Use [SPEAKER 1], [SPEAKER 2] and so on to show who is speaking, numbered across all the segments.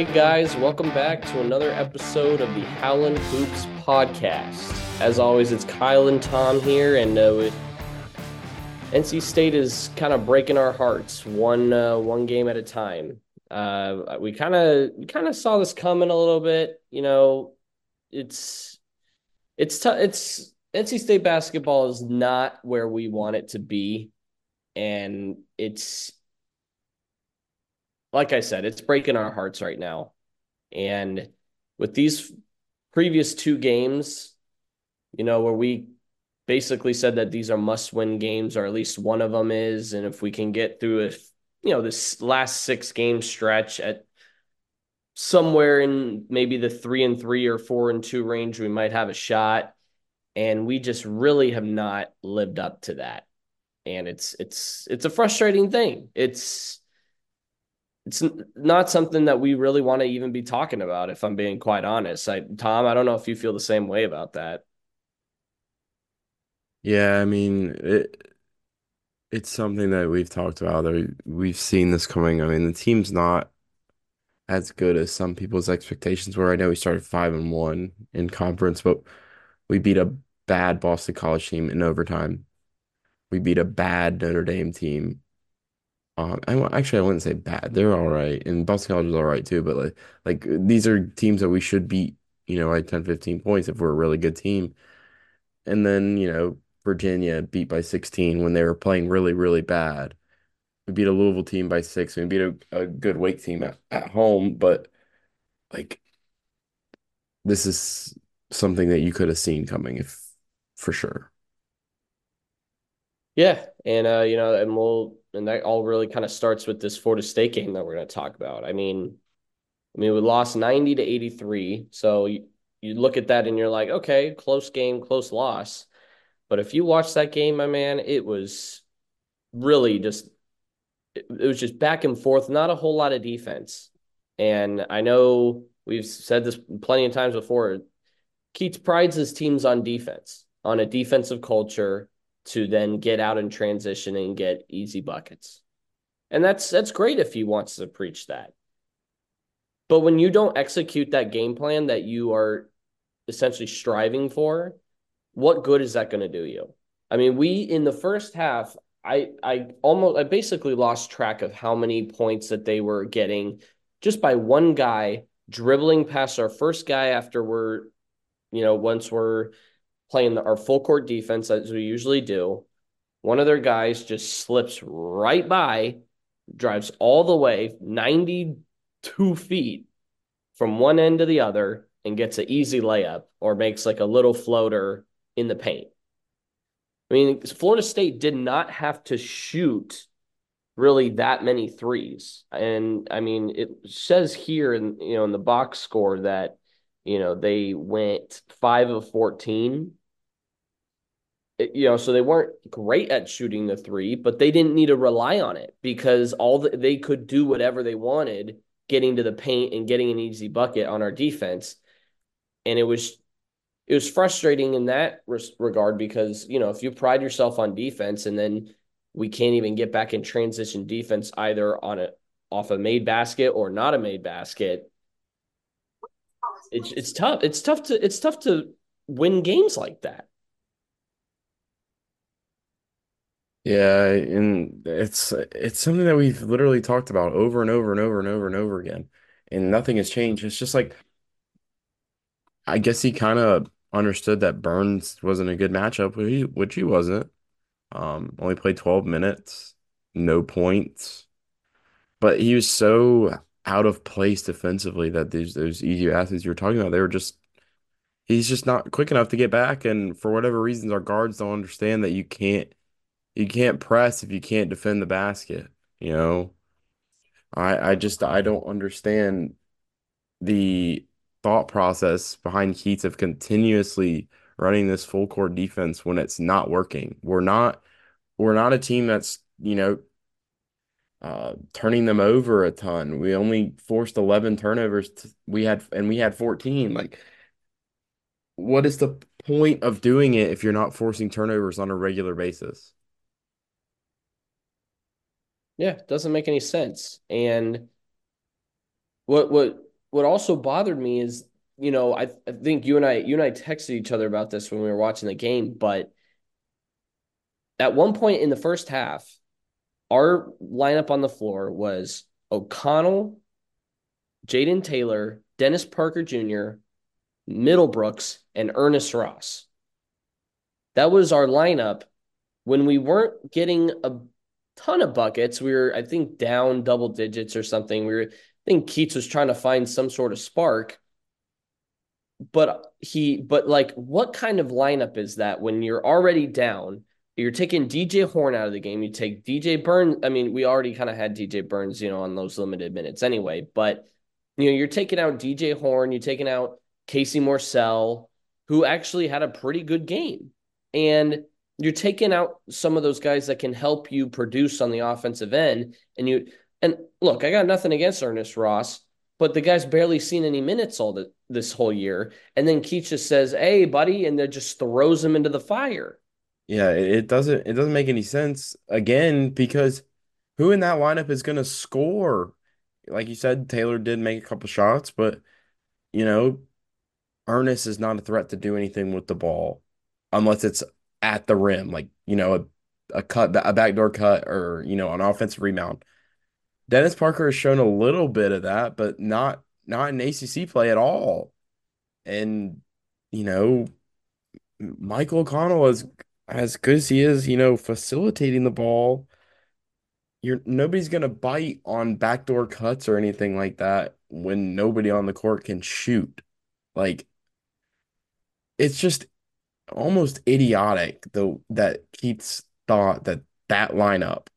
[SPEAKER 1] Hey guys, welcome back to another episode of the Howlin' Hoops podcast. As always, it's Kyle and Tom here, and uh, NC State is kind of breaking our hearts one uh, one game at a time. Uh, we kind of kind of saw this coming a little bit. You know, it's it's t- it's NC State basketball is not where we want it to be, and it's like I said, it's breaking our hearts right now. And with these previous two games, you know, where we basically said that these are must win games, or at least one of them is. And if we can get through a, you know, this last six game stretch at somewhere in maybe the three and three or four and two range, we might have a shot. And we just really have not lived up to that. And it's it's it's a frustrating thing. It's it's not something that we really want to even be talking about if i'm being quite honest. I, tom i don't know if you feel the same way about that.
[SPEAKER 2] Yeah i mean it it's something that we've talked about or we've seen this coming. I mean the team's not as good as some people's expectations were. I know we started five and one in conference but we beat a bad boston college team in overtime. We beat a bad notre dame team I actually I wouldn't say bad. They're all right, and Boston College is all right too. But like like these are teams that we should beat, you know, by 10, 15 points if we're a really good team. And then you know Virginia beat by 16 when they were playing really really bad. We beat a Louisville team by six. We beat a, a good Wake team at, at home, but like this is something that you could have seen coming if for sure.
[SPEAKER 1] Yeah, and uh, you know, and we'll and that all really kind of starts with this Florida State game that we're going to talk about. I mean, I mean, we lost 90 to 83. So you, you look at that and you're like, okay, close game, close loss. But if you watch that game, my man, it was really just it, it was just back and forth, not a whole lot of defense. And I know we've said this plenty of times before. Keatts prides his teams on defense, on a defensive culture to then get out and transition and get easy buckets. And that's that's great if he wants to preach that. But when you don't execute that game plan that you are essentially striving for, what good is that going to do you? I mean, we in the first half, I I almost I basically lost track of how many points that they were getting just by one guy dribbling past our first guy after we're you know once we're playing our full court defense as we usually do. One of their guys just slips right by, drives all the way 92 feet from one end to the other and gets an easy layup or makes like a little floater in the paint. I mean, Florida State did not have to shoot really that many threes. And I mean, it says here in you know in the box score that you know they went 5 of 14 you know, so they weren't great at shooting the three, but they didn't need to rely on it because all the, they could do whatever they wanted, getting to the paint and getting an easy bucket on our defense. And it was it was frustrating in that res- regard because you know if you pride yourself on defense and then we can't even get back in transition defense either on a off a made basket or not a made basket. It's it's tough. It's tough to it's tough to win games like that.
[SPEAKER 2] Yeah, and it's it's something that we've literally talked about over and over and over and over and over again, and nothing has changed. It's just like I guess he kind of understood that Burns wasn't a good matchup, which he, which he wasn't. Um, only played 12 minutes, no points, but he was so out of place defensively that these those easy athletes you were talking about, they were just he's just not quick enough to get back, and for whatever reasons, our guards don't understand that you can't you can't press if you can't defend the basket, you know? I I just I don't understand the thought process behind Keatts of continuously running this full court defense when it's not working. We're not we're not a team that's, you know, uh, turning them over a ton. We only forced 11 turnovers. To, we had and we had 14. Like what is the point of doing it if you're not forcing turnovers on a regular basis?
[SPEAKER 1] Yeah, doesn't make any sense. And what what what also bothered me is, you know, I, I think you and I you and I texted each other about this when we were watching the game, but at one point in the first half, our lineup on the floor was O'Connell, Jayden Taylor, Dennis Parker Jr., Middlebrooks, and Ernest Ross. That was our lineup when we weren't getting a ton of buckets. We were, I think, down double digits or something. We were, I think Keatts was trying to find some sort of spark. But he, but like, what kind of lineup is that when you're already down? You're taking DJ Horne out of the game. You take DJ Burns. I mean, we already kind of had DJ Burns, you know, on those limited minutes anyway. But you know, you're taking out DJ Horne. You're taking out Casey Morsell, who actually had a pretty good game, and you're taking out some of those guys that can help you produce on the offensive end. And you and look, I got nothing against Ernest Ross, but the guy's barely seen any minutes all the, this whole year. And then just says, "Hey, buddy," and then just throws him into the fire.
[SPEAKER 2] Yeah, it doesn't it doesn't make any sense again because who in that lineup is going to score? Like you said, Taylor did make a couple shots, but you know, Ernest is not a threat to do anything with the ball unless it's at the rim, like you know, a, a cut, a backdoor cut, or you know, an offensive rebound. Dennis Parker has shown a little bit of that, but not not in ACC play at all. And you know, Michael O'Connell is as good as he is, you know, facilitating the ball, you're nobody's gonna bite on backdoor cuts or anything like that when nobody on the court can shoot. Like it's just almost idiotic though that Keatts thought that that lineup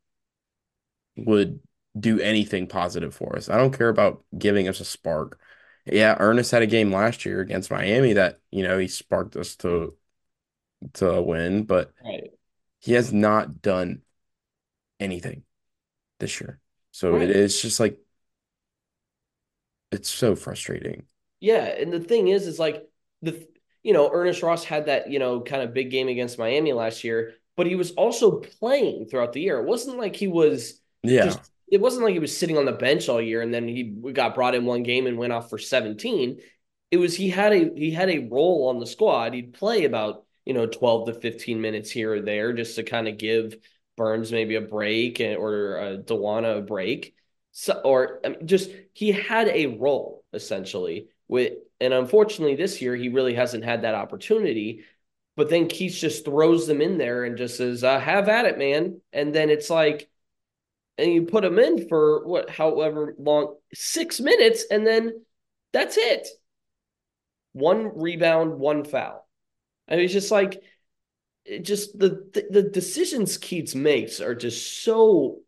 [SPEAKER 2] would do anything positive for us. I don't care about giving us a spark. Yeah, Ernest had a game last year against Miami that, you know, he sparked us to to win, but
[SPEAKER 1] right.
[SPEAKER 2] he has not done anything this year. So right. it is just like it's so frustrating.
[SPEAKER 1] Yeah, and the thing is, is like the you know Ernest Ross had that you know kind of big game against Miami last year, but he was also playing throughout the year. It wasn't like he was
[SPEAKER 2] yeah. Just,
[SPEAKER 1] it wasn't like he was sitting on the bench all year and then he got brought in one game and went off for 17. It was he had a he had a role on the squad. He'd play about you know, 12 to 15 minutes here or there just to kind of give Burns maybe a break and, or uh, Dowuona a break. So, or I mean, just he had a role essentially with, and unfortunately this year he really hasn't had that opportunity. But then Keith just throws them in there and just says, uh, "Have at it, man." And then it's like, and you put them in for what, however long, six minutes, and then that's it. One rebound, one foul. I mean, it's just like, it just the, the, the decisions Keatts makes are just so.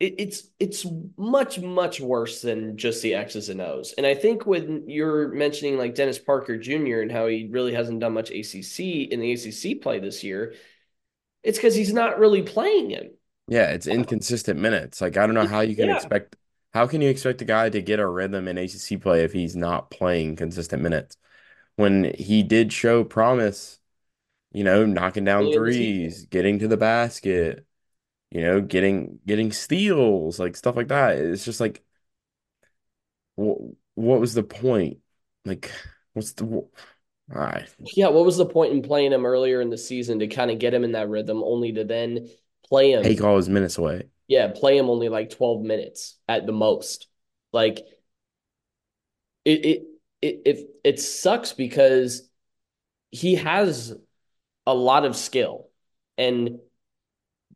[SPEAKER 1] It, it's it's much much worse than just the X's and O's. And I think when you're mentioning like Dennis Parker Jr. and how he really hasn't done much ACC in the ACC play this year, it's because he's not really playing him.
[SPEAKER 2] Yeah, it's inconsistent minutes. Like I don't know how you can yeah. expect how can you expect a guy to get a rhythm in ACC play if he's not playing consistent minutes? when he did show promise, you know, knocking down threes, getting to the basket, you know, getting getting steals, like stuff like that. It's just like what what was the point? Like what's the all right.
[SPEAKER 1] Yeah, what was the point in playing him earlier in the season to kind of get him in that rhythm only to then play him
[SPEAKER 2] take all his minutes away.
[SPEAKER 1] Yeah, play him only like 12 minutes at the most. Like it it it, it it sucks because he has a lot of skill and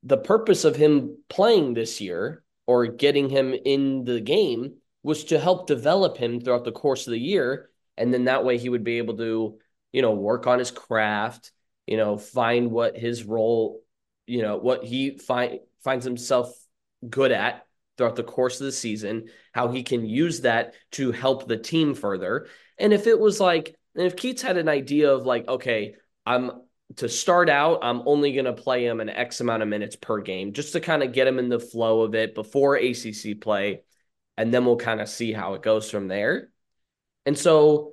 [SPEAKER 1] the purpose of him playing this year or getting him in the game was to help develop him throughout the course of the year and then that way he would be able to you know work on his craft you know find what his role you know what he find finds himself good at throughout the course of the season, how he can use that to help the team further. And if it was like, and if Keatts had an idea of like, okay, I'm to start out, I'm only going to play him an X amount of minutes per game just to kind of get him in the flow of it before ACC play. And then we'll kind of see how it goes from there. And so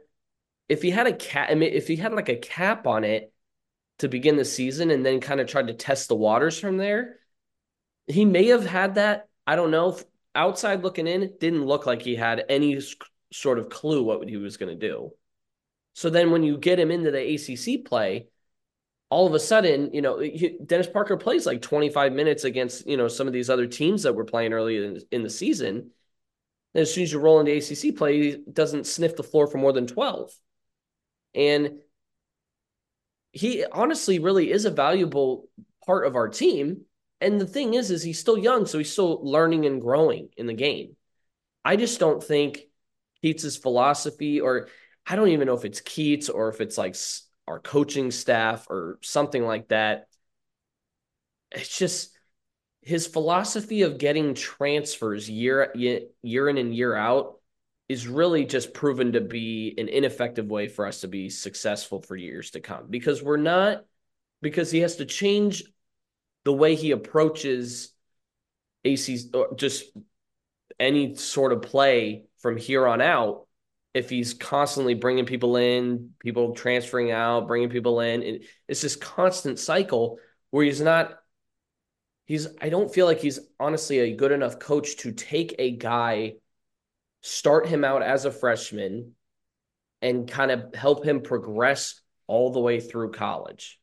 [SPEAKER 1] if he had a cap, I mean, if he had like a cap on it to begin the season and then kind of tried to test the waters from there, he may have had that I don't know outside looking in, didn't look like he had any sort of clue what he was going to do. So then when you get him into the ACC play, all of a sudden, you know, Dennis Parker plays like 25 minutes against, you know, some of these other teams that were playing early in, in the season. And as soon as you roll into ACC play, he doesn't sniff the floor for more than 12. And he honestly really is a valuable part of our team. And the thing is, is he's still young, so he's still learning and growing in the game. I just don't think Keatts's philosophy, or I don't even know if it's Keatts or if it's like our coaching staff or something like that. It's just his philosophy of getting transfers year year in and year out is really just proven to be an ineffective way for us to be successful for years to come because we're not because he has to change the way he approaches AC's or just any sort of play from here on out if he's constantly bringing people in, people transferring out, bringing people in. It's this constant cycle where he's not, he's, I don't feel like he's honestly a good enough coach to take a guy, start him out as a freshman, and kind of help him progress all the way through college.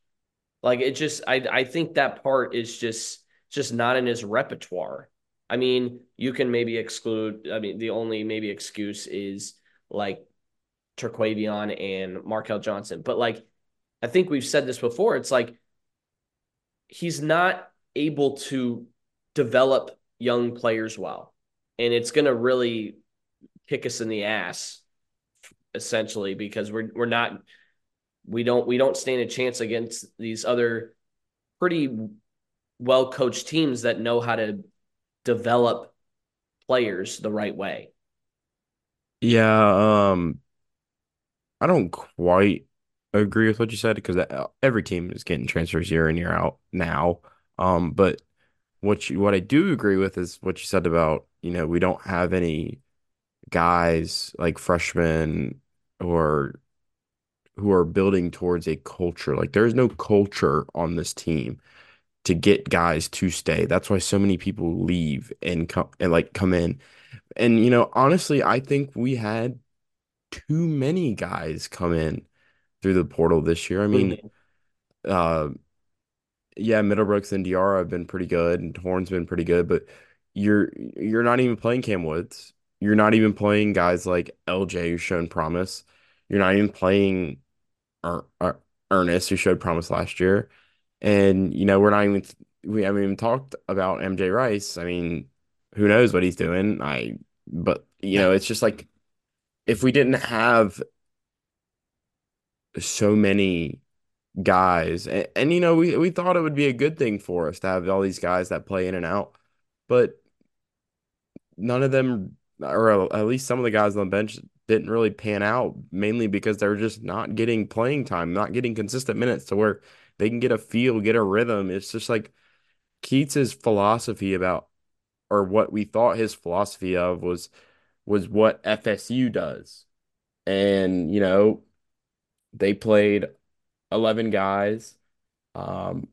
[SPEAKER 1] Like it just, I, I think that part is just, just not in his repertoire. I mean, you can maybe exclude, I mean, the only maybe excuse is, like Terquavion and Markell Johnson. But like, I think we've said this before. It's like he's not able to develop young players well. And it's going to really kick us in the ass essentially because we're we're not we don't we don't stand a chance against these other pretty well coached teams that know how to develop players the right way.
[SPEAKER 2] Yeah, um, I don't quite agree with what you said because every team is getting transfers year in year out now. Um, but what you what I do agree with is what you said about, you know, we don't have any guys like freshmen or who are building towards a culture. Like there's no culture on this team to get guys to stay. That's why so many people leave and come and like come in and you know, honestly, I think we had too many guys come in through the portal this year. I mean, uh, yeah, Middlebrooks and Diarra have been pretty good, and Horne's been pretty good, but you're you're not even playing Kam Woods. You're not even playing guys like LJ who's shown promise. You're not even playing er er Ernest who showed promise last year, and you know we're not even we haven't even talked about MJ Rice. I mean, who knows what he's doing? I but you know, it's just like if we didn't have so many guys and, and you know, we we thought it would be a good thing for us to have all these guys that play in and out, but none of them or uh, at least some of the guys on the bench didn't really pan out mainly because they were just not getting playing time, not getting consistent minutes to where they can get a feel, get a rhythm. It's just like Keatts's philosophy about or what we thought his philosophy of was was what FSU does. And, you know, they played 11 guys. Um,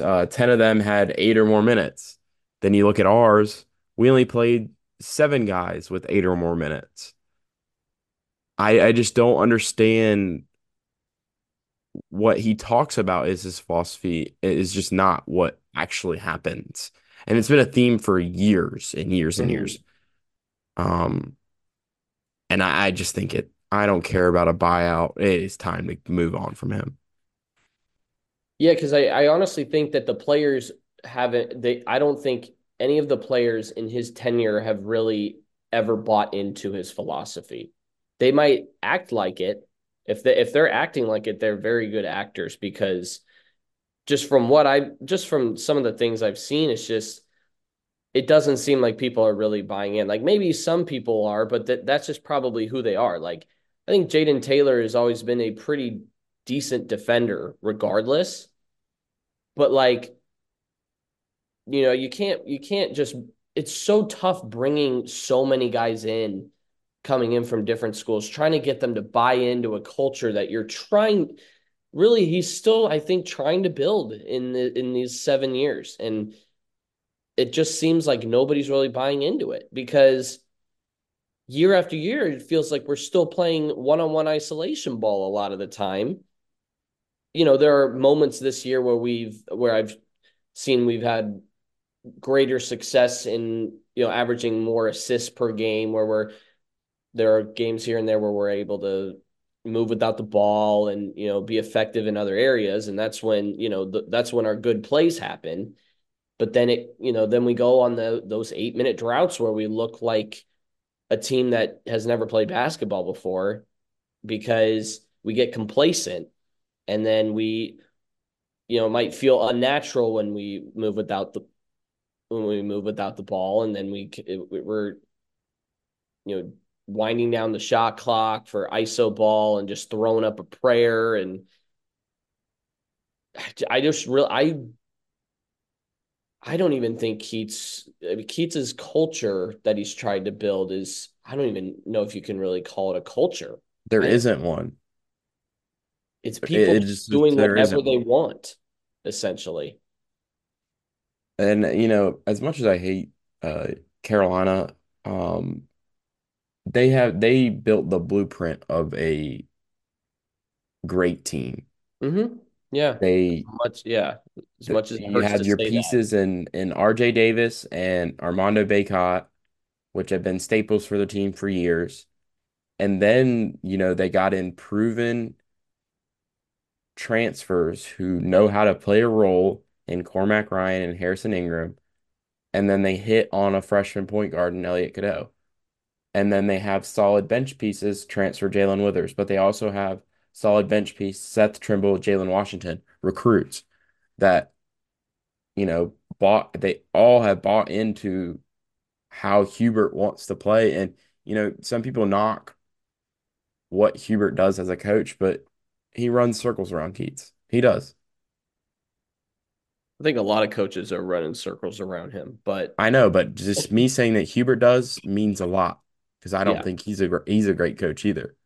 [SPEAKER 2] uh, 10 of them had eight or more minutes. Then you look at ours, we only played seven guys with eight or more minutes. I, I just don't understand what he talks about is his philosophy is just not what actually happens and it's been a theme for years and years and mm-hmm. years. Um, and I, I just think it. I don't care about a buyout. It is time to move on from him.
[SPEAKER 1] Yeah, because I, I honestly think that the players haven't. They I don't think any of the players in his tenure have really ever bought into his philosophy. They might act like it. If they if they're acting like it, they're very good actors because just from what I just from some of the things I've seen, it's just it doesn't seem like people are really buying in. Like maybe some people are, but that that's just probably who they are. Like I think Jayden Taylor has always been a pretty decent defender, regardless. But like, you know, you can't you can't just. It's so tough bringing so many guys in, coming in from different schools, trying to get them to buy into a culture that you're trying really he's still I think trying to build in the, in these 7 years and it just seems like nobody's really buying into it because year after year, it feels like we're still playing one on one isolation ball a lot of the time. You know, there are moments this year where we've, where I've seen we've had greater success in, you know, averaging more assists per game where we're, there are games here and there where we're able to move without the ball and you know be effective in other areas. And that's when you know th- that's when our good plays happen. But then it you know then we go on the those 8 minute droughts where we look like a team that has never played basketball before because we get complacent. And then we you know might feel unnatural when we move without the when we move without the ball. And then we we're you know winding down the shot clock for iso ball and just throwing up a prayer and I just really I I don't even think Keatts I mean, Keatts's culture that he's tried to build is I don't even know if you can really call it a culture.
[SPEAKER 2] There not one.
[SPEAKER 1] It's people it, it just, doing whatever they one. want, essentially.
[SPEAKER 2] And you know, as much as I hate uh, Carolina, um, they have they built the blueprint of a great team.
[SPEAKER 1] Mm-hmm. Yeah.
[SPEAKER 2] They
[SPEAKER 1] much yeah. As much as
[SPEAKER 2] you have your pieces that. in in RJ Davis and Armando Bacot, which have been staples for the team for years. And then, you know, they got in proven transfers who know how to play a role in Cormac Ryan and Harrison Ingram. And then they hit on a freshman point guard in Elliot Cadeau. And then they have solid bench pieces, transfer Jalen Withers, but they also have solid bench piece, Seth Trimble, Jalen Washington, recruits that, you know, bought, they all have bought into how Hubert wants to play. And, you know, some people knock what Hubert does as a coach, but he runs circles around Keatts. He does.
[SPEAKER 1] I think a lot of coaches are running circles around him, but
[SPEAKER 2] I know, but just me saying that Hubert does means a lot because I don't yeah. think he's a he's a great coach either.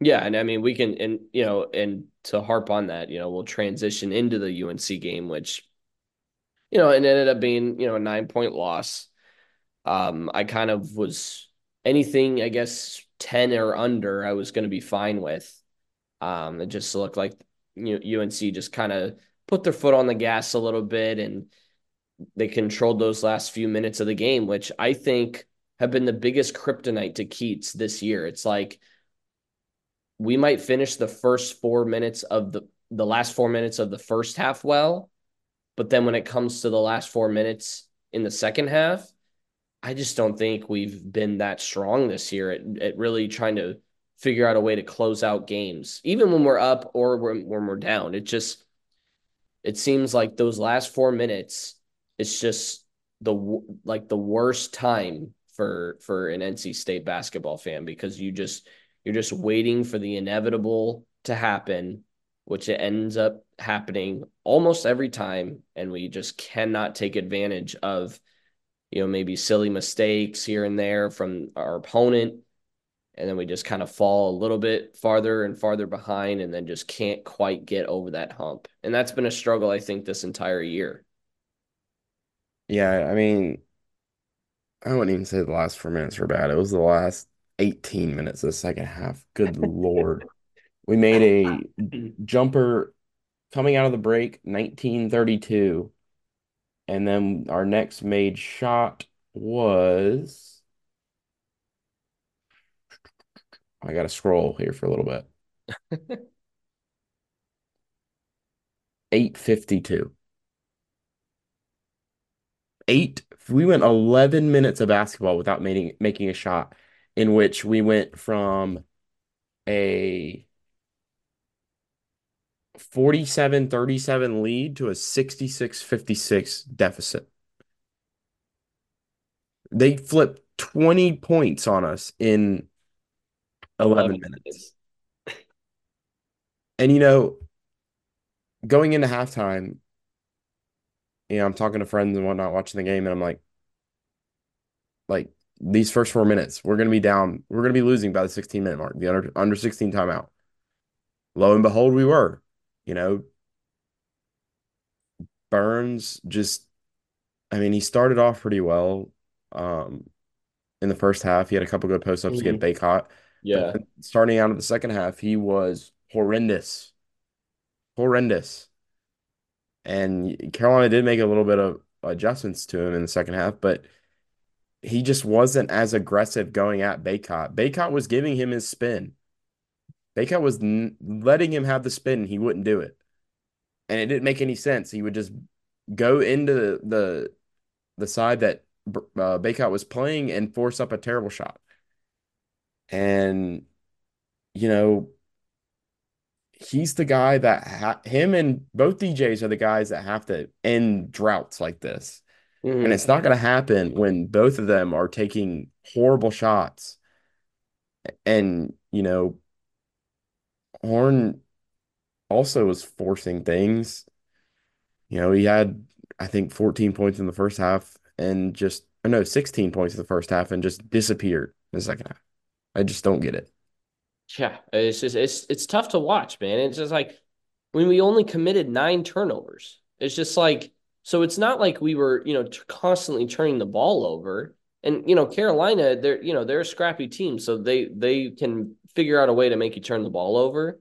[SPEAKER 1] Yeah, and I mean we can and you know and to harp on that, you know, we'll transition into the UNC game which you know, it ended up being, you know, a 9-point loss. Um I kind of was anything I guess 10 or under I was going to be fine with. Um it just looked like you know, UNC just kind of put their foot on the gas a little bit and they controlled those last few minutes of the game, which I think have been the biggest kryptonite to Keatts this year. It's like we might finish the first four minutes of the the last four minutes of the first half well, but then when it comes to the last four minutes in the second half, I just don't think we've been that strong this year at, at really trying to figure out a way to close out games, even when we're up or when, when we're down. It just it seems like those last four minutes, it's just the like the worst time for for an NC State basketball fan because you just you're just waiting for the inevitable to happen, which it ends up happening almost every time. And we just cannot take advantage of, you know, maybe silly mistakes here and there from our opponent. And then we just kind of fall a little bit farther and farther behind and then just can't quite get over that hump. And that's been a struggle, I think, this entire year.
[SPEAKER 2] Yeah, I mean, I wouldn't even say the last four minutes were bad. It was the last 18 minutes of the second half. Good Lord. We made a jumper coming out of the break, 1932. And then our next made shot was. I got to scroll here for a little bit. 852. Eight. We went 11 minutes of basketball without making making a shot in which we went from a 47 37 lead to a 66 56 deficit. They flipped 20 points on us in 11, 11 minutes. and you know, going into halftime, you know, I'm talking to friends and whatnot, watching the game, and I'm like, like these first four minutes, we're going to be down. We're going to be losing by the 16 minute mark, the under under 16 timeout. Lo and behold, we were. You know, Burns just, I mean, he started off pretty well um, in the first half. He had a couple good post ups to get. Bacot,
[SPEAKER 1] Yeah.
[SPEAKER 2] starting out of the second half, he was horrendous, horrendous. And Carolina did make a little bit of adjustments to him in the second half, but he just wasn't as aggressive going at Bacot. Bacot was giving him his spin. Bacot was n letting him have the spin, he wouldn't do it. And it didn't make any sense. He would just go into the the, the side that uh, Bacot was playing and force up a terrible shot. And you know, he's the guy that ha him and both DJs are the guys that have to end droughts like this. And
[SPEAKER 1] Mhm.
[SPEAKER 2] it's not going to happen when both of them are taking horrible shots. And, you know, Horne also was forcing things. You know, he had, I think, 14 points in the first half and just, or no, 16 points in the first half and just disappeared in the second half. I just don't get it.
[SPEAKER 1] Yeah, it's just it's it's tough to watch, man. It's just like when we only committed nine turnovers. It's just like so it's not like we were, you know, t- constantly turning the ball over. And you know, Carolina, they're you know, they're a scrappy team, so they they can figure out a way to make you turn the ball over.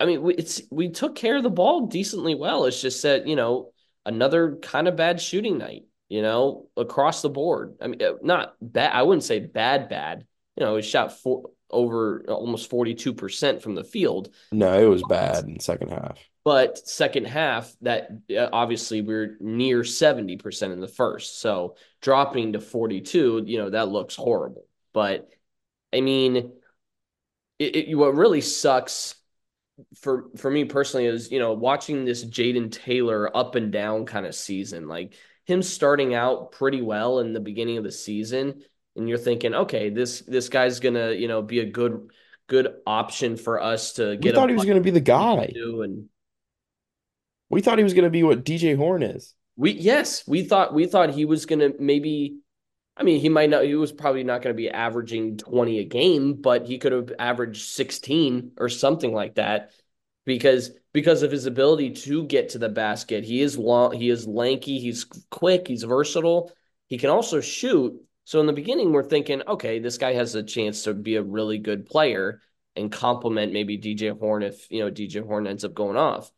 [SPEAKER 1] I mean, we, it's we took care of the ball decently well. It's just that, you know, another kind of bad shooting night, you know, across the board. I mean, uh, not bad. I wouldn't say bad, bad. You know, we shot four, over almost 42% from the field.
[SPEAKER 2] No, it was bad in second half.
[SPEAKER 1] But second half, that uh, obviously we're near 70% in the first. So dropping to 42, you know, that looks horrible. But I mean, it, it, what really sucks for for me personally is you know watching this Jayden Taylor up and down kind of season, like him starting out pretty well in the beginning of the season, and you're thinking, okay, this this guy's gonna you know be a good good option for us to
[SPEAKER 2] We
[SPEAKER 1] get a
[SPEAKER 2] thought he was going to be the guy.
[SPEAKER 1] and
[SPEAKER 2] We thought he was going to be what DJ Horne is.
[SPEAKER 1] we yes we thought we thought he was gonna maybe I mean, he might not, he was probably not going to be averaging 20 a game, but he could have averaged 16 or something like that because because of his ability to get to the basket. He is long, he is lanky, he's quick, he's versatile. He can also shoot. So in the beginning, we're thinking, okay, this guy has a chance to be a really good player and complement maybe DJ Horne if you know DJ Horne ends up going off.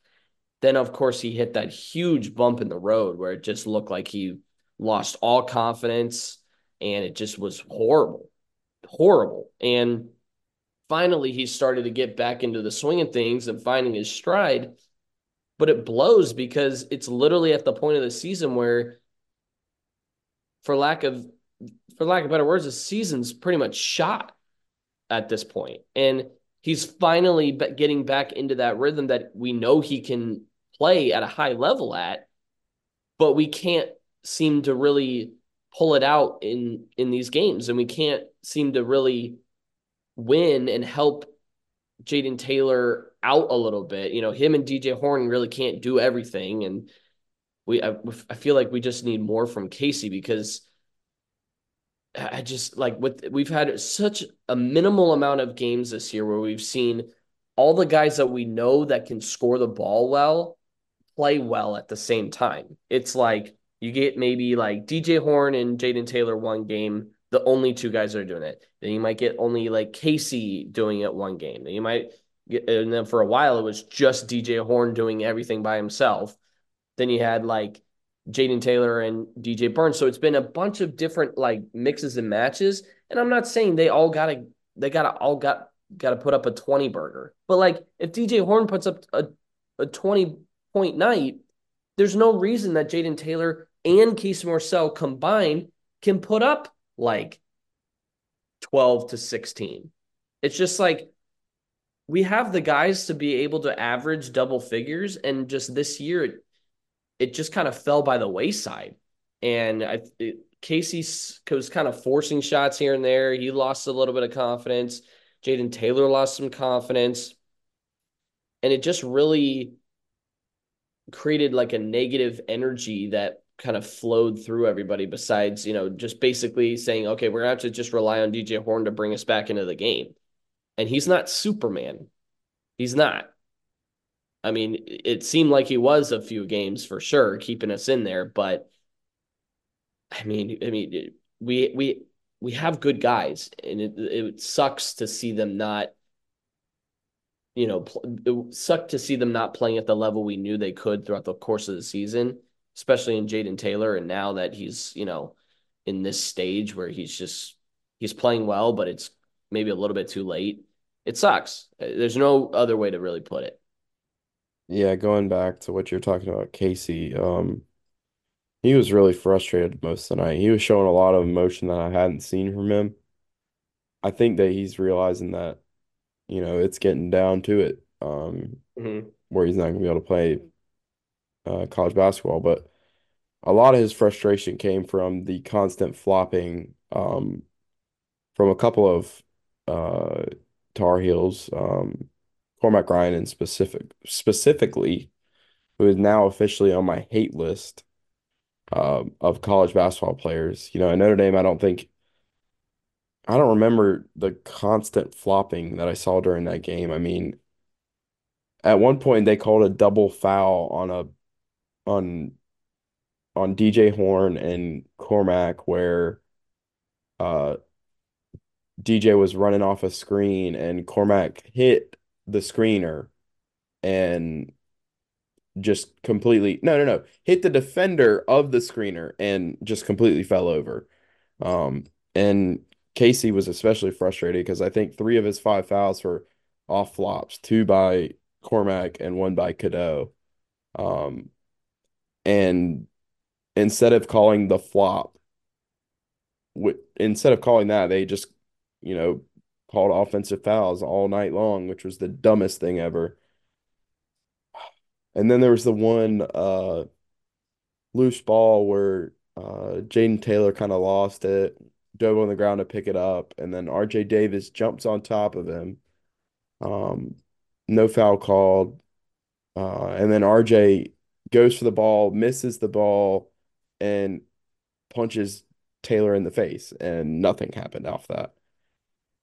[SPEAKER 1] Then of course he hit that huge bump in the road where it just looked like he lost all confidence and it just was horrible, horrible. And finally, he started to get back into the swing of things and finding his stride. But it blows because it's literally at the point of the season where, for lack of for lack of better words, the season's pretty much shot at this point, and he's finally getting back into that rhythm that we know he can play at a high level at, but we can't seem to really pull it out in in these games, and we can't seem to really win and help Jayden Taylor out a little bit. You know, him and DJ Horne really can't do everything, and we I, I feel like we just need more from Casey because I just like with we've had such a minimal amount of games this year where we've seen all the guys that we know that can score the ball well play well at the same time. It's like you get maybe like DJ Horne and Jayden Taylor one game, the only two guys are doing it. Then you might get only like Casey doing it one game. Then you might get, and then for a while it was just DJ Horne doing everything by himself. Then you had like Jayden Taylor and DJ Burns. So it's been a bunch of different like mixes and matches. And I'm not saying they all gotta they gotta all got gotta put up a 20 burger. But like if DJ Horne puts up a, a 20 point night, there's no reason that Jayden Taylor and Casey Morsell combined can put up like 12 to 16. It's just like we have the guys to be able to average double figures. And just this year, it, just kind of fell by the wayside. And I, it, Casey was kind of forcing shots here and there. He lost a little bit of confidence. Jayden Taylor lost some confidence. And it just really created like a negative energy that kind of flowed through everybody besides, you know, just basically saying, okay, we're going to have to just rely on DJ Horne to bring us back into the game. And he's not Superman. He's not. I mean, it seemed like he was a few games for sure, keeping us in there. But I mean, I mean, we we we have good guys, and it it sucks to see them not. You know, it sucked to see them not playing at the level we knew they could throughout the course of the season, especially in Jayden Taylor. And now that he's, you know, in this stage where he's just he's playing well, but it's maybe a little bit too late. It sucks. There's no other way to really put it.
[SPEAKER 2] Yeah, going back to what you're talking about, Casey, um, he was really frustrated most of the night. He was showing a lot of emotion that I hadn't seen from him. I think that he's realizing that, you know, it's getting down to it, um,
[SPEAKER 1] mm-hmm.
[SPEAKER 2] where he's not gonna be able to play uh, college basketball. But a lot of his frustration came from the constant flopping um, from a couple of uh, Tar Heels, um, Cormac Ryan in specific specifically, who is now officially on my hate list um, of college basketball players. You know, at Notre Dame, I don't think I don't remember the constant flopping that I saw during that game. I mean, at one point they called a double foul on a on on DJ Horne and Cormac where uh DJ was running off a screen and Cormac hit the screener and just completely no no no hit the defender of the screener and just completely fell over. Um and Casey was especially frustrated because I think three of his five fouls were off flops, two by Cormac and one by Cadeau. Um and instead of calling the flop, with instead of calling that, they just, you know, called offensive fouls all night long, which was the dumbest thing ever. And then there was the one uh, loose ball where uh, Jayden Taylor kind of lost it, dove on the ground to pick it up, and then RJ Davis jumps on top of him. Um, no foul called. Uh, and then RJ goes for the ball, misses the ball, and punches Taylor in the face, and nothing happened off that.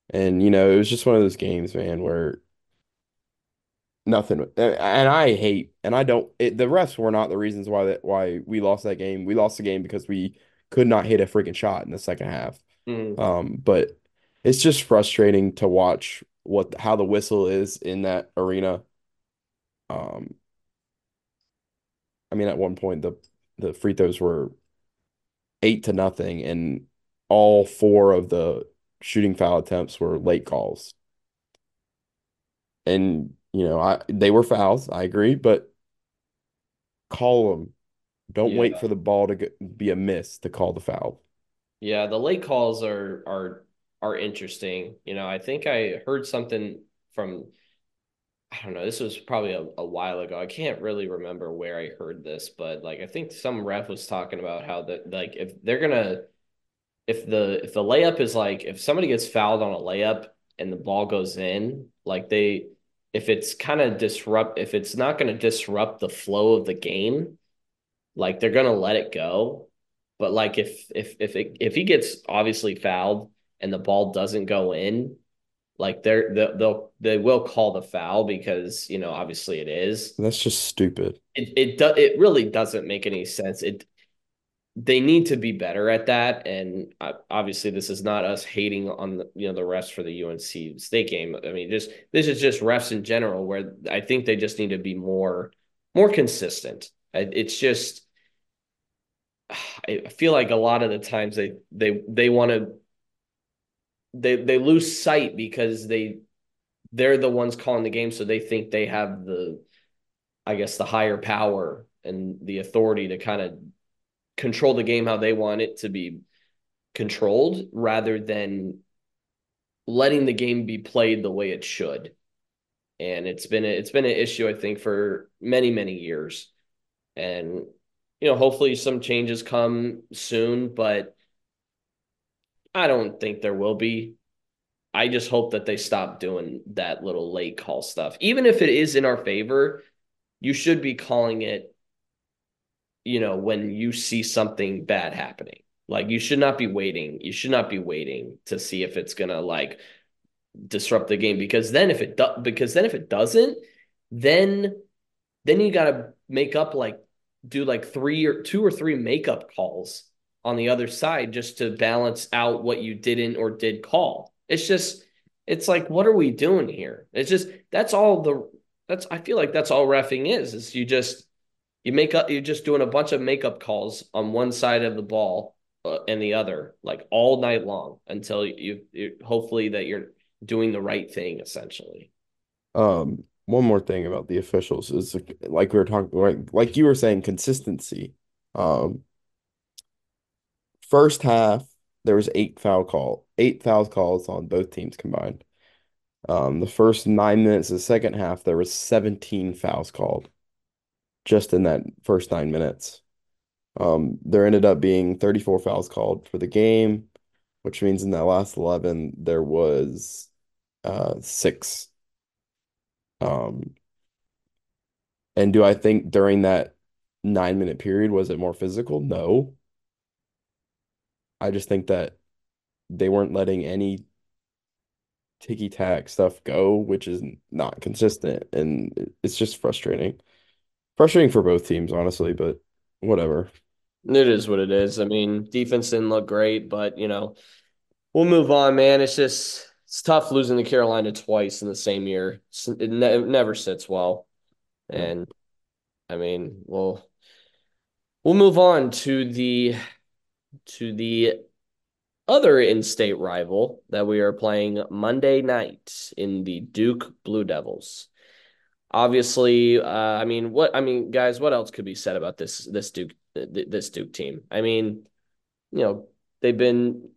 [SPEAKER 2] And you know, it was just one of those games, man, where nothing. And I hate, and I don't. It, the refs were not the reasons why that why we lost that game. We lost the game because we could not hit a freaking shot in the second half.
[SPEAKER 1] Mm.
[SPEAKER 2] Um, but it's just frustrating to watch what how the whistle is in that arena. Um, I mean, at one point the the free throws were eight to nothing, and all four of the shooting foul attempts were late calls. And you know, I they were fouls. I agree, but call them. Don't yeah. wait for the ball to get, be a miss to call the foul.
[SPEAKER 1] Yeah, the late calls are are are interesting. You know, I think I heard something from I don't know, this was probably a, a while ago. I can't really remember where I heard this, but like I think some ref was talking about how that like if they're gonna if the if the layup is like if somebody gets fouled on a layup and the ball goes in, like they if it's kind of disrupt if it's not gonna disrupt the flow of the game, like they're gonna let it go. But like if if if it, if he gets obviously fouled and the ball doesn't go in, like they're they'll they will call the foul because you know obviously it is.
[SPEAKER 2] That's just stupid.
[SPEAKER 1] It it does it really doesn't make any sense. It they need to be better at that, and uh, obviously this is not us hating on the you know the refs for the UNC State game. I mean, just this is just refs in general where I think they just need to be more more consistent. It's just I feel like a lot of the times they they they want to they they lose sight because they they're the ones calling the game, so they think they have the, I guess, the higher power and the authority to kind of control the game how they want it to be controlled, rather than letting the game be played the way it should. And it's been a, it's been an issue I think for many many years, and you know hopefully some changes come soon, but I don't think there will be. I just hope that they stop doing that little late call stuff. Even if it is in our favor, you should be calling it, you know, when you see something bad happening. Like you should not be waiting. You should not be waiting to see if it's gonna like disrupt the game because then if it does because then if it doesn't, then then you got to make up like do like three or two or three makeup calls on the other side just to balance out what you didn't or did call. It's just it's like what are we doing here? It's just that's all the that's I feel like that's all refing is is you just you make up you're just doing a bunch of makeup calls on one side of the ball uh, and the other like all night long until you, you hopefully that you're doing the right thing essentially.
[SPEAKER 2] Um, one more thing about the officials is like we were talking like like you were saying consistency. Um, first half there was eight foul call, eight foul calls on both teams combined. Um, the first nine minutes of the second half there was 17 fouls called just in that first nine minutes. Um, there ended up being 34 fouls called for the game, which means in that last 11 there was uh six um, and do I think during that nine minute period was it more physical? No. I just think that they weren't letting any ticky tack stuff go, which is not consistent, and it's just frustrating. Frustrating for both teams, honestly, but whatever.
[SPEAKER 1] It is what it is. I mean, defense didn't look great, but you know, we'll move on, man. It's just it's tough losing to Carolina twice in the same year. It, ne- it never sits well. And I mean, we'll we'll move on to the to the other in-state rival that we are playing Monday night in the Duke Blue Devils. Obviously, uh, I mean, what I mean, guys, what else could be said about this this Duke this Duke team? I mean, you know, they've been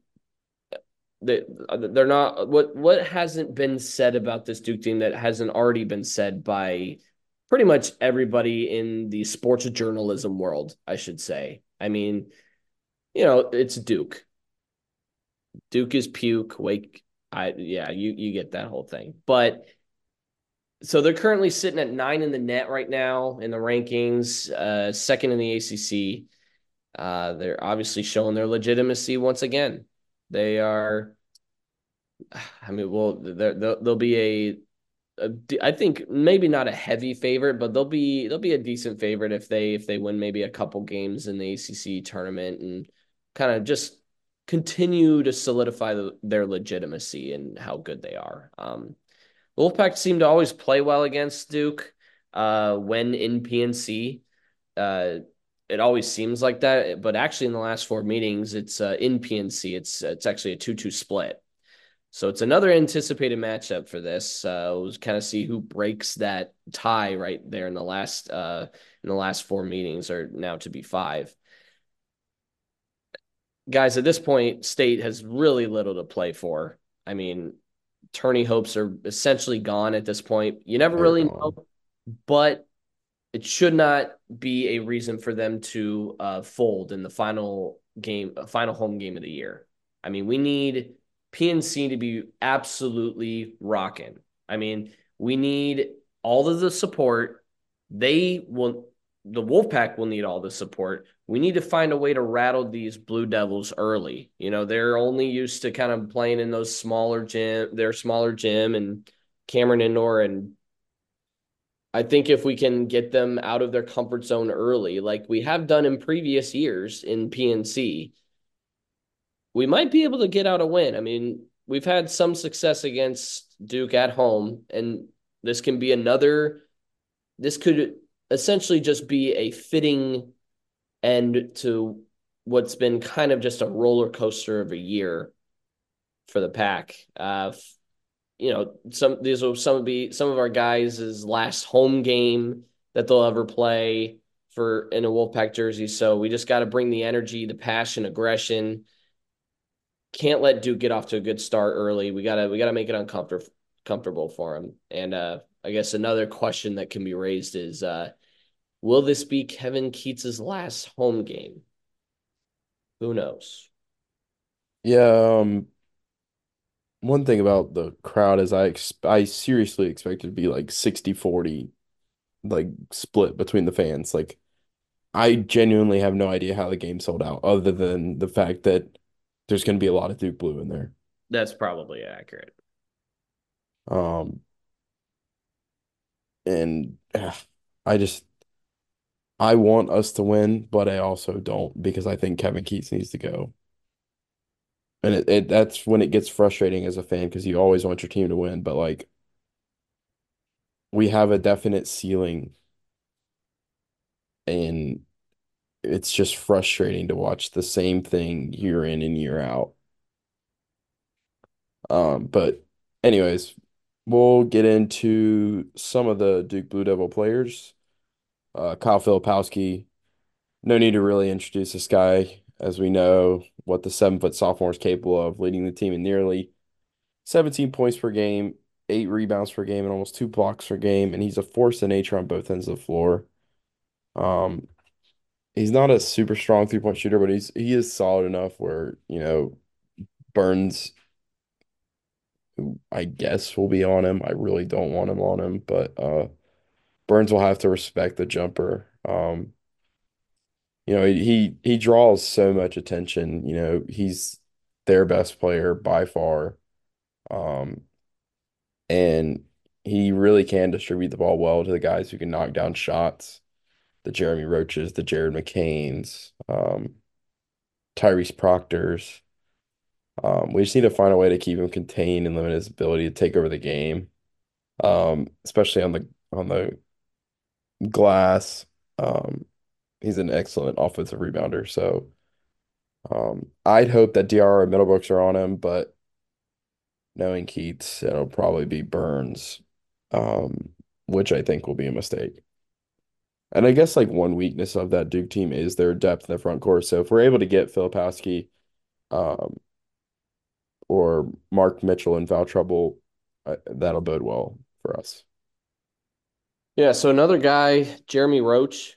[SPEAKER 1] they they're not what what hasn't been said about this Duke team that hasn't already been said by pretty much everybody in the sports journalism world, I should say. I mean, you know, it's Duke. Duke is puke. Wake, I yeah, you you get that whole thing. But so they're currently sitting at nine in the net right now in the rankings, uh, second in the ACC. Uh, they're obviously showing their legitimacy once again. They are. I mean, well, they'll they'll be a. I think maybe not a heavy favorite, but they'll be they'll be a decent favorite if they if they win maybe a couple games in the ACC tournament and kind of just continue to solidify the, their legitimacy and how good they are. Um, Wolfpack seem to always play well against Duke uh, when in PNC. Uh, it always seems like that, but actually in the last four meetings, it's uh, in PNC. It's it's actually a two-two split. So it's another anticipated matchup for this. Uh, we'll kind of see who breaks that tie right there in the last uh, in the last four meetings, or now to be five. Guys, at this point, State has really little to play for. I mean, tourney hopes are essentially gone at this point. You never They're really gone. know, but it should not be a reason for them to uh, fold in the final game, uh, final home game of the year. I mean, we need PNC to be absolutely rocking. I mean, we need all of the support. They will, the Wolfpack will need all the support. We need to find a way to rattle these Blue Devils early. You know, they're only used to kind of playing in those smaller gym, their smaller gym and Cameron Indoor and I think if we can get them out of their comfort zone early, like we have done in previous years in PNC, we might be able to get out a win. I mean, we've had some success against Duke at home, and this can be another. This could essentially just be a fitting end to what's been kind of just a roller coaster of a year for the pack. Uh, you know, some these will some be some of our guys' last home game that they'll ever play for in a Wolfpack jersey. So we just got to bring the energy, the passion, aggression. Can't let Duke get off to a good start early. We gotta we gotta make it uncomfortable comfortable for him. And uh, I guess another question that can be raised is uh, will this be Kevin Keatts' last home game? Who knows?
[SPEAKER 2] Yeah, um, one thing about the crowd is I ex I seriously expect it to be like 60-40 like split between the fans. Like I genuinely have no idea how the game sold out other than the fact that there's going to be a lot of Duke Blue in there.
[SPEAKER 1] That's probably accurate.
[SPEAKER 2] Um and uh, I just I want us to win, but I also don't because I think Kevin Keatts needs to go. And it, it that's when it gets frustrating as a fan because you always want your team to win, but like we have a definite ceiling and it's just frustrating to watch the same thing year in and year out. Um, but anyways, we'll get into some of the Duke Blue Devil players. Uh, Kyle Filipowski, no need to really introduce this guy, as we know what the seven foot sophomore is capable of, leading the team in nearly 17 points per game, eight rebounds per game, and almost two blocks per game. And he's a force of nature on both ends of the floor. Um, he's not a super strong three point shooter, but he's he is solid enough where, you know, Burns, I guess, will be on him. I really don't want him on him, but uh Burns will have to respect the jumper. Um, you know, he he draws so much attention. You know, he's their best player by far. Um, and he really can distribute the ball well to the guys who can knock down shots. The Jeremy Roaches, the Jared McCains, um, Tyrese Proctors. Um, we just need to find a way to keep him contained and limit his ability to take over the game. Um, especially on the on the glass. Um, he's an excellent offensive rebounder. So um, I'd hope that DR and Middlebrooks are on him, but knowing Keatts, it'll probably be Burns, um, which I think will be a mistake. And I guess like one weakness of that Duke team is their depth in the front court. So if we're able to get Filipowski, um, or Mark Mitchell in foul trouble, uh, that'll bode well for us.
[SPEAKER 1] Yeah, so another guy, Jeremy Roach,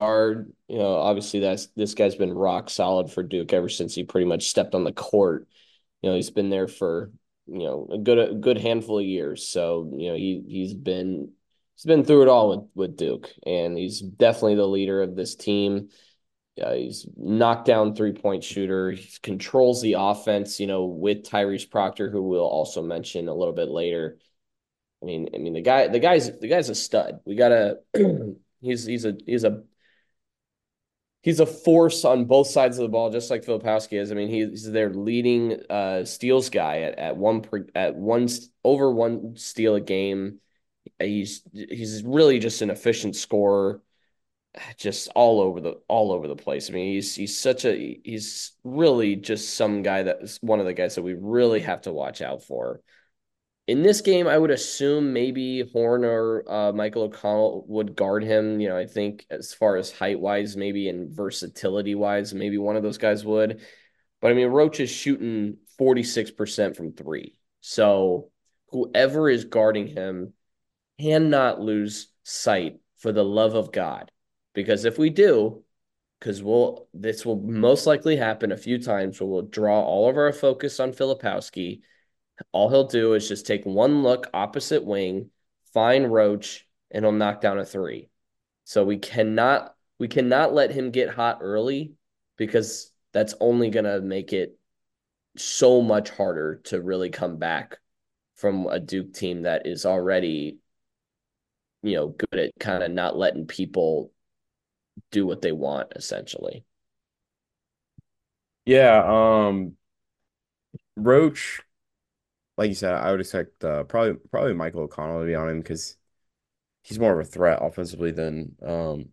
[SPEAKER 1] hard. You know, obviously that's this guy's been rock solid for Duke ever since he pretty much stepped on the court. You know, he's been there for, you know, a good a good handful of years. So, you know, he he's been he's been through it all with with Duke and he's definitely the leader of this team. Yeah, he's knocked down three point shooter. He controls the offense, you know, with Tyrese Proctor, who we'll also mention a little bit later. I mean, I mean the guy, the guy's the guy's a stud. We gotta. he's he's a he's a he's a force on both sides of the ball, just like Filipowski is. I mean, he's their leading uh, steals guy at at one per, at one over one steal a game. He's he's really just an efficient scorer, just all over the all over the place. I mean, he's he's such a he's really just some guy that's one of the guys that we really have to watch out for. In this game, I would assume maybe Horne or uh, Michael O'Connell would guard him. You know, I think as far as height wise, maybe and versatility wise, maybe one of those guys would. But I mean, Roach is shooting 46% from three. So whoever is guarding him cannot lose sight for the love of God. Because if we do, because we'll this will most likely happen a few times where we'll draw all of our focus on Filipowski all he'll do is just take one look opposite wing, find Roach, and he'll knock down a three. So we cannot we cannot let him get hot early because that's only gonna make it so much harder to really come back from a Duke team that is already, you know, good at kind of not letting people do what they want, essentially.
[SPEAKER 2] Yeah, um, Roach like you said, I would expect uh, probably probably Michael O'Connell to be on him because he's more of a threat offensively than um,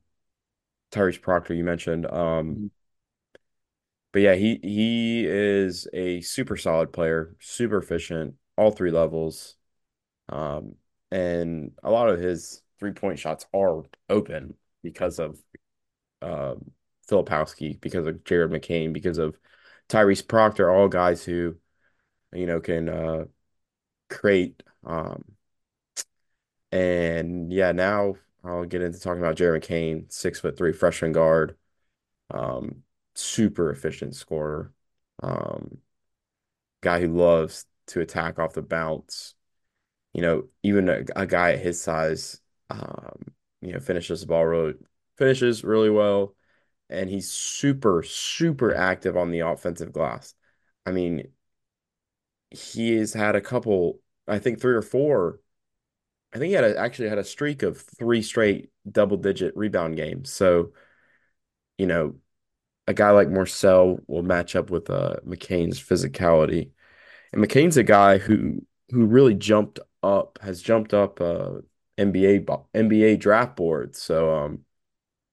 [SPEAKER 2] Tyrese Proctor you mentioned. Um, but yeah, he he is a super solid player, super efficient, all three levels. Um, and a lot of his three point shots are open because of um, Filipowski, because of Jared McCain, because of Tyrese Proctor, all guys who, you know, can uh, create. Um, and yeah, now I'll get into talking about Jeremy Kane, six foot three freshman guard, um, super efficient scorer, um, guy who loves to attack off the bounce. You know, even a, a guy at his size, um, you know, finishes the ball really finishes really well, and he's super super active on the offensive glass. I mean, he has had a couple, I think three or four I think he had a, actually had a streak of three straight double digit rebound games. So, you know, a guy like Morsell will match up with uh, McCain's physicality. And McCain's a guy who who really jumped up, has jumped up uh, NBA NBA draft board. So, um,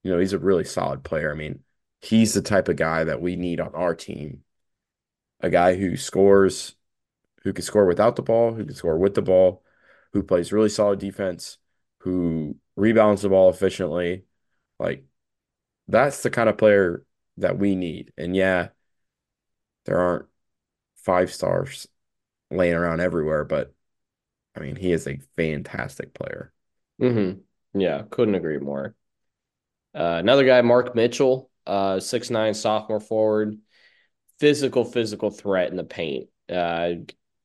[SPEAKER 2] you know, he's a really solid player. I mean, he's the type of guy that we need on our team. A guy who scores, who can score without the ball, who can score with the ball, who plays really solid defense, who rebounds the ball efficiently. Like that's the kind of player that we need. And yeah, there aren't five stars laying around everywhere, but I mean, he is a fantastic player.
[SPEAKER 1] Mm-hmm. Yeah, couldn't agree more. Uh, another guy, Mark Mitchell, uh, six nine sophomore forward, physical, physical threat in the paint. Uh,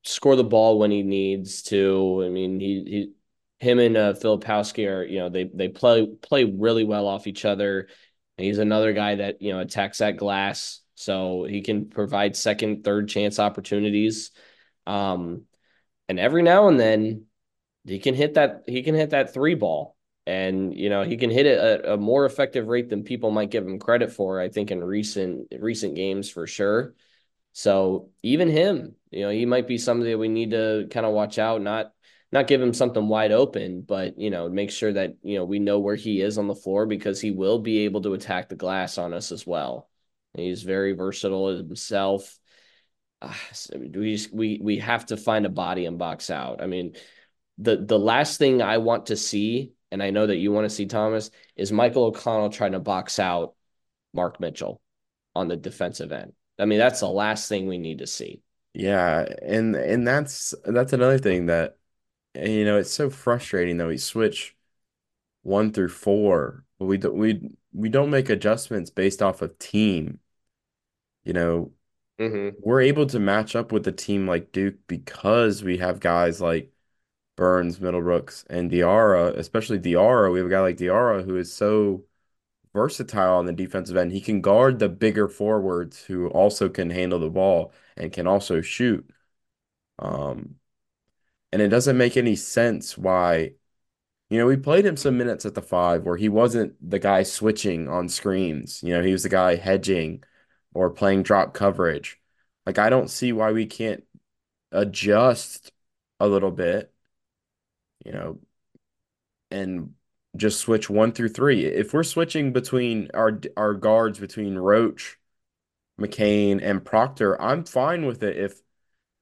[SPEAKER 1] score the ball when he needs to. I mean, he he him and uh, Filipowski are you know they they play play really well off each other. And he's another guy that you know attacks that glass, so he can provide second, third chance opportunities. Um, and every now and then he can hit that he can hit that three ball and you know he can hit it at a more effective rate than people might give him credit for i think in recent recent games for sure so even him you know he might be somebody that we need to kind of watch out not not give him something wide open but you know make sure that you know we know where he is on the floor because he will be able to attack the glass on us as well. He's very versatile himself. Uh, we we we have to find a body and box out. I mean the the last thing I want to see, and I know that you want to see Thomas, is Michael O'Connell trying to box out Mark Mitchell on the defensive end. I mean, that's the last thing we need to see.
[SPEAKER 2] Yeah, and and that's that's another thing that you know it's so frustrating that we switch one through four, but we don't we we don't make adjustments based off of team. You know,
[SPEAKER 1] Mm-hmm.
[SPEAKER 2] we're able to match up with a team like Duke because we have guys like Burns, Middlebrooks, and Diarra, especially Diarra. We have a guy like Diarra who is so versatile on the defensive end. He can guard the bigger forwards who also can handle the ball and can also shoot. Um, and it doesn't make any sense why, you know, we played him some minutes at the five where he wasn't the guy switching on screens. You know, he was the guy hedging or playing drop coverage. Like, I don't see why we can't adjust a little bit, you know, and just switch one through three. If we're switching between our our guards between Roach, McCain, and Proctor, I'm fine with it if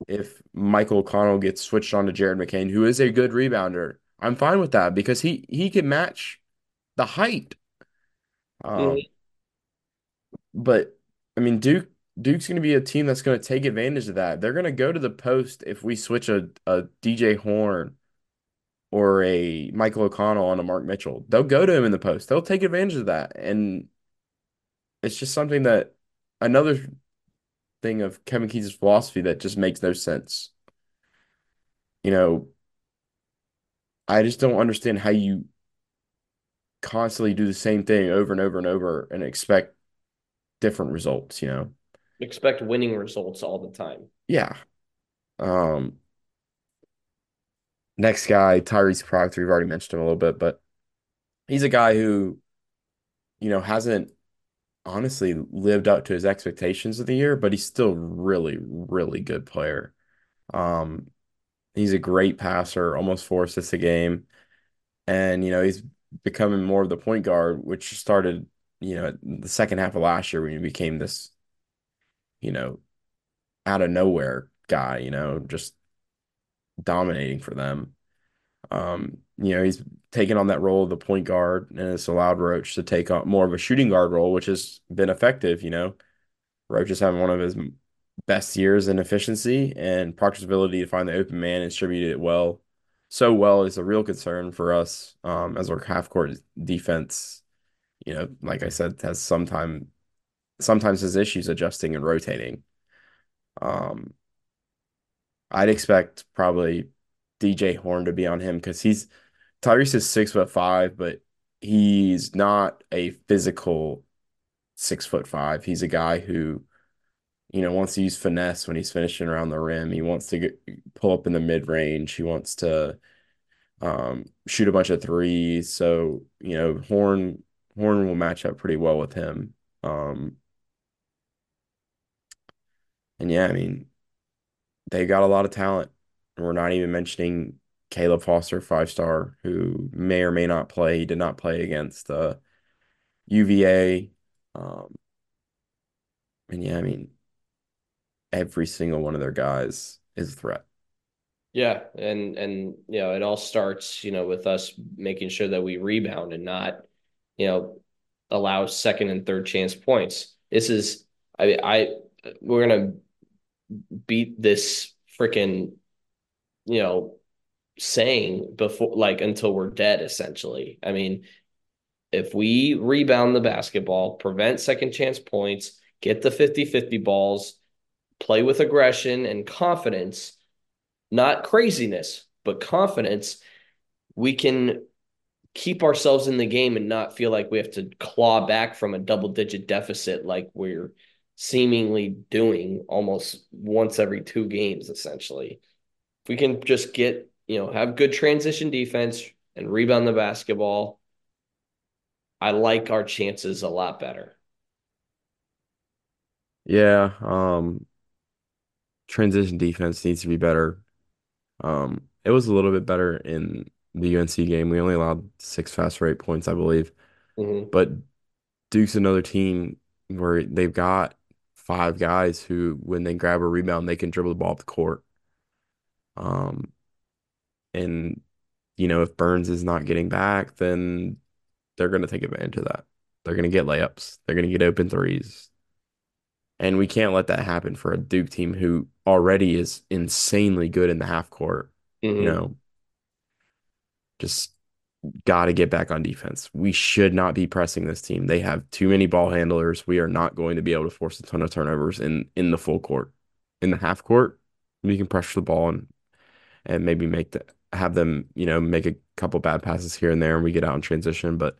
[SPEAKER 2] if Michael O'Connell gets switched on to Jared McCain, who is a good rebounder. I'm fine with that because he he can match the height. Um,
[SPEAKER 1] Mm-hmm.
[SPEAKER 2] but I mean Duke Duke's going to be a team that's going to take advantage of that. They're going to go to the post if we switch a, a DJ Horne or a Michael O'Connell on a Mark Mitchell. They'll go to him in the post. They'll take advantage of that. And it's just something that another thing of Kevin Keatts' philosophy that just makes no sense. You know, I just don't understand how you constantly do the same thing over and over and over and expect different results, you know?
[SPEAKER 1] Expect winning results all the time.
[SPEAKER 2] Yeah. Um, next guy, Tyrese Proctor, we've already mentioned him a little bit, but he's a guy who, you know, hasn't honestly lived up to his expectations of the year, but he's still really, really good player. Um, he's a great passer, almost four assists a game. And, you know, he's becoming more of the point guard, which started, you know, the second half of last year when he became this, you know, out of nowhere guy, you know, just dominating for them. Um, you know, he's taken on that role of the point guard and it's allowed Roach to take on more of a shooting guard role, which has been effective, you know. Roach is having one of his best years in efficiency, and Proctor's ability to find the open man and distribute it well, so well is a real concern for us um, as our half court defense. You know, like I said, has sometime sometimes has issues adjusting and rotating. Um, I'd expect probably DJ Horne to be on him because he's Tyrese is six foot five, but he's not a physical six foot five. He's a guy who you know, wants to use finesse when he's finishing around the rim. He wants to get, pull up in the mid range. He wants to um, shoot a bunch of threes. So, you know, Horne Horne will match up pretty well with him. Um, and yeah, I mean, they got a lot of talent. We're not even mentioning Caleb Foster, five star, who may or may not play. He did not play against uh, UVA. Um, and yeah, I mean, every single one of their guys is a threat.
[SPEAKER 1] Yeah, and and you know, it all starts, you know, with us making sure that we rebound and not, you know, allow second and third chance points. This is I I we're gonna beat this freaking, you know, saying before like until we're dead, essentially. I mean, if we rebound the basketball, prevent second chance points, get the 50-50 balls, play with aggression and confidence not craziness, but confidence, we can keep ourselves in the game and not feel like we have to claw back from a double digit deficit like we're seemingly doing almost once every two games, essentially. If we can just get, you know, have good transition defense and rebound the basketball, I like our chances a lot better.
[SPEAKER 2] Yeah, um, transition defense needs to be better. Um, it was a little bit better in the UNC game. We only allowed six fast break points, I believe.
[SPEAKER 1] Mm-hmm.
[SPEAKER 2] But Duke's another team where they've got five guys who, when they grab a rebound, they can dribble the ball up the court. Um, and you know, if Burns is not getting back, then they're going to take advantage of that. They're going to get layups. They're going to get open threes. And we can't let that happen for a Duke team who already is insanely good in the half court. You
[SPEAKER 1] Mm-hmm.
[SPEAKER 2] know, just got to get back on defense. We should not be pressing this team. They have too many ball handlers. We are not going to be able to force a ton of turnovers in in the full court. In the half court, we can pressure the ball and and maybe make the have them, you know, make a couple bad passes here and there and we get out in transition, but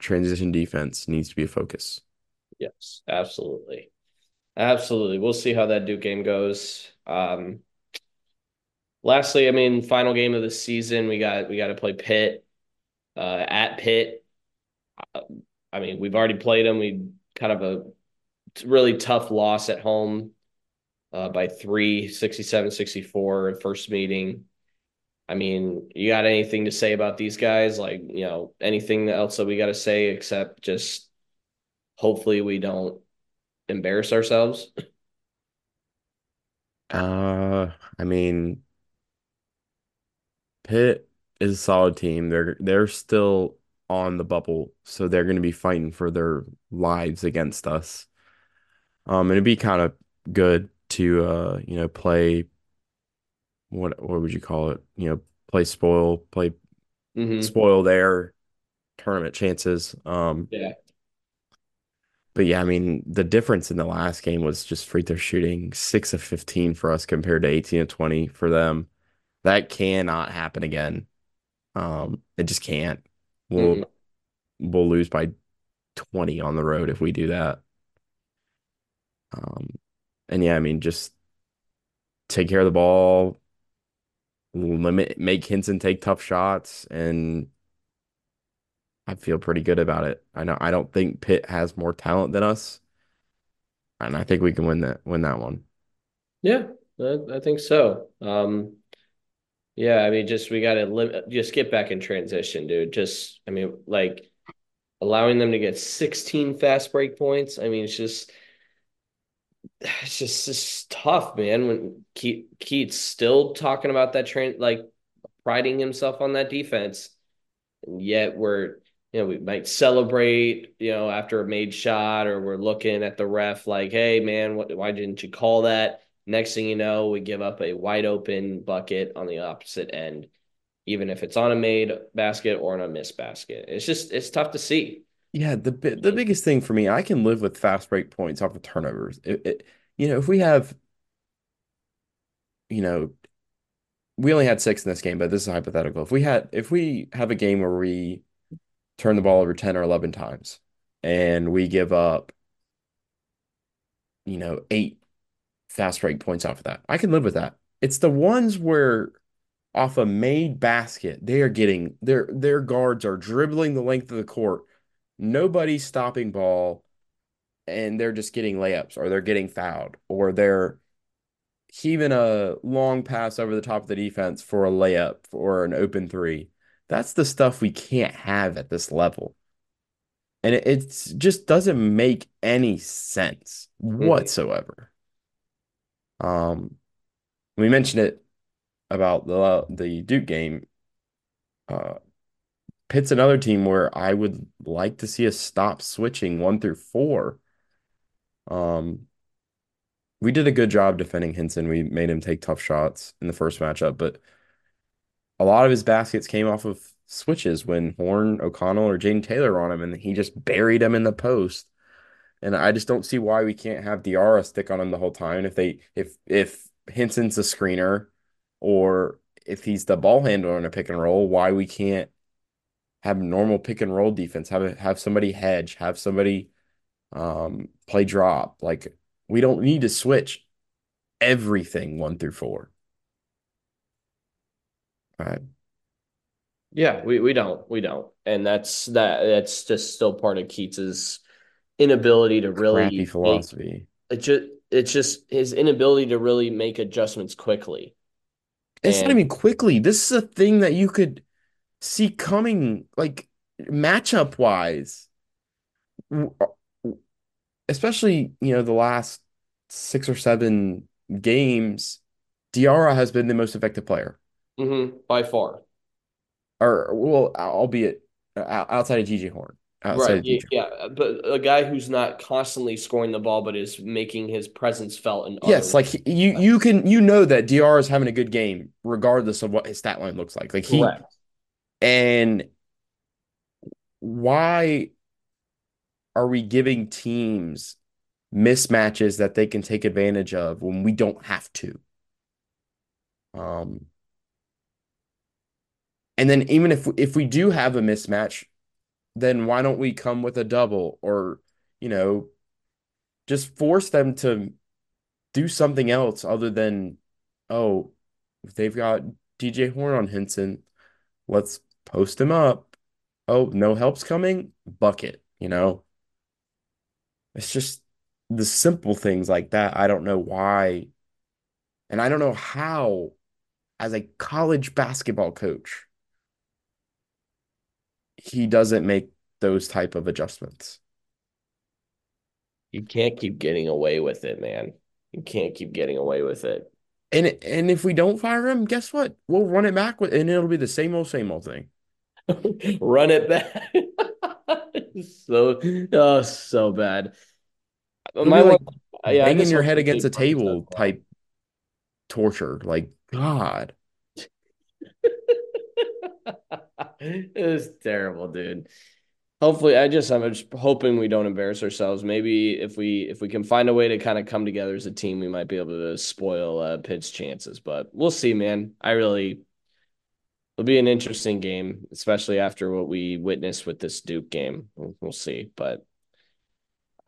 [SPEAKER 2] transition defense needs to be a focus.
[SPEAKER 1] Yes, absolutely. Absolutely. We'll see how that Duke game goes. Um, lastly, I mean, final game of the season, we got we got to play Pitt uh, at Pitt. I mean, we've already played them. We kind of a really tough loss at home uh, by three, 67 64, first meeting. I mean, you got anything to say about these guys? Like, you know, anything else that we got to say except just hopefully we don't embarrass ourselves?
[SPEAKER 2] Uh, I mean, Pitt is a solid team. They're they're still on the bubble, so they're going to be fighting for their lives against us. Um, and it'd be kind of good to uh, you know, play what what would you call it? You know, play spoil, play
[SPEAKER 1] Mm-hmm.
[SPEAKER 2] spoil their tournament chances. Um,
[SPEAKER 1] Yeah.
[SPEAKER 2] but yeah, I mean, the difference in the last game was just free throw shooting, six of 15 for us compared to 18 and 20 for them. That cannot happen again. Um, it just can't.
[SPEAKER 1] Mm-hmm.
[SPEAKER 2] We'll we'll lose by 20 on the road if we do that. Um, and yeah, I mean, just take care of the ball, limit, make Hinson take tough shots, and I feel pretty good about it. I know I don't think Pitt has more talent than us, and I think we can win that win that one.
[SPEAKER 1] Yeah, I, I think so. Um, yeah, I mean, just we got to limit, just get back in transition, dude. Just, I mean, like allowing them to get 16 fast break points. I mean, it's just, it's just, it's tough, man. When Keith, Keith's still talking about that train, like priding himself on that defense, and yet we're, you know, we might celebrate, you know, after a made shot, or we're looking at the ref like, hey, man, what, why didn't you call that? Next thing you know, we give up a wide open bucket on the opposite end, even if it's on a made basket or on a missed basket. It's just, it's tough to see.
[SPEAKER 2] Yeah, the the biggest thing for me, I can live with fast break points off of turnovers. It, it, you know, if we have, you know, we only had six in this game, but this is hypothetical. If we had, if we have a game where we turn the ball over 10 or 11 times and we give up, you know, eight fast break points off of that, I can live with that. It's the ones where off a made basket. They are getting their their guards are dribbling the length of the court. Nobody's stopping ball, and they're just getting layups, or they're getting fouled, or they're heaving a long pass over the top of the defense for a layup or an open three. That's the stuff we can't have at this level. And it it's, just doesn't make any sense
[SPEAKER 1] Mhm.
[SPEAKER 2] whatsoever. Um, we mentioned it about the the Duke game. Uh, Pitt's another team where I would like to see us stop switching one through four. Um, we did a good job defending Hinson. We made him take tough shots in the first matchup, but a lot of his baskets came off of switches when Horne, O'Connell, or Jayden Taylor on him, and he just buried them in the post. And I just don't see why we can't have Diarra stick on him the whole time. If they if if Hinson's a screener or if he's the ball handler in a pick and roll, why we can't have normal pick and roll defense, have have somebody hedge, have somebody um play drop. Like we don't need to switch everything one through four. All right.
[SPEAKER 1] Yeah, we, we don't. We don't. And that's that that's just still part of Keatts's inability to really
[SPEAKER 2] Crappy
[SPEAKER 1] make
[SPEAKER 2] philosophy.
[SPEAKER 1] it just it's just his inability to really make adjustments quickly.
[SPEAKER 2] It's not
[SPEAKER 1] And
[SPEAKER 2] even quickly. This is a thing that you could see coming, like matchup wise, especially, you know, the last six or seven games, Diarra has been the most effective player.
[SPEAKER 1] mhm, by far.
[SPEAKER 2] Or, well, albeit uh, outside of DJ Horne,
[SPEAKER 1] Right. Yeah, yeah, but a guy who's not constantly scoring the ball but is making his presence felt in
[SPEAKER 2] Yes, like he- you you can you know that DR is having a good game regardless of what his stat line looks like. Like he
[SPEAKER 1] Correct.
[SPEAKER 2] and why are we giving teams mismatches that they can take advantage of when we don't have to? Um, and then even if if we do have a mismatch, then why don't we come with a double or, you know, just force them to do something else other than, oh, if they've got DJ Horne on Hinson, let's post him up. Oh, no help's coming, bucket, you know? It's just the simple things like that. I don't know why. And I don't know how, as a college basketball coach, he doesn't make those type of adjustments.
[SPEAKER 1] You can't keep getting away with it, man. You can't keep getting away with it.
[SPEAKER 2] And and if we don't fire him, guess what? We'll run it back with, and it'll be the same old, same old thing.
[SPEAKER 1] Run it back. So oh so bad.
[SPEAKER 2] It'll
[SPEAKER 1] My
[SPEAKER 2] like
[SPEAKER 1] one, yeah, I
[SPEAKER 2] banging your head against a table type torture. Like, God.
[SPEAKER 1] It was terrible, dude. Hopefully, I just I'm just hoping we don't embarrass ourselves. Maybe if we if we can find a way to kind of come together as a team, we might be able to spoil uh, Pitt's chances. But we'll see, man. I really it'll be an interesting game, especially after what we witnessed with this Duke game. We'll, we'll see, but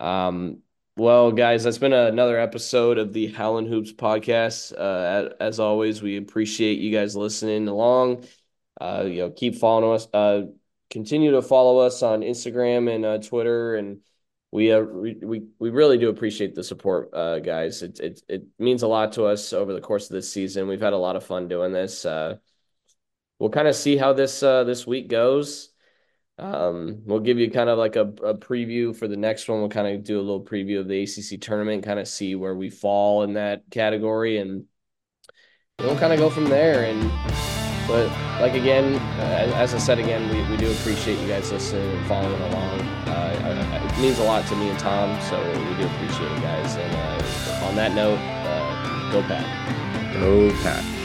[SPEAKER 1] um. Well, guys, that's been another episode of the Howlin' Hoops podcast. Uh, as always, we appreciate you guys listening along. Uh, you know, keep following us. Uh, continue to follow us on Instagram and uh, Twitter, and we uh, we we we really do appreciate the support, uh, guys. It it it means a lot to us over the course of this season. We've had a lot of fun doing this. Uh, we'll kind of see how this uh, this week goes. Um, we'll give you kind of like a, a preview for the next one. We'll kind of do a little preview of the ACC tournament, kind of see where we fall in that category, and we'll kind of go from there. And but like again, uh, as I said again, we, we do appreciate you guys listening and following along. Uh, I, I, it means a lot to me and Tom, so we do appreciate you guys. And uh, on that note, uh, go Pat.
[SPEAKER 2] Go Pat.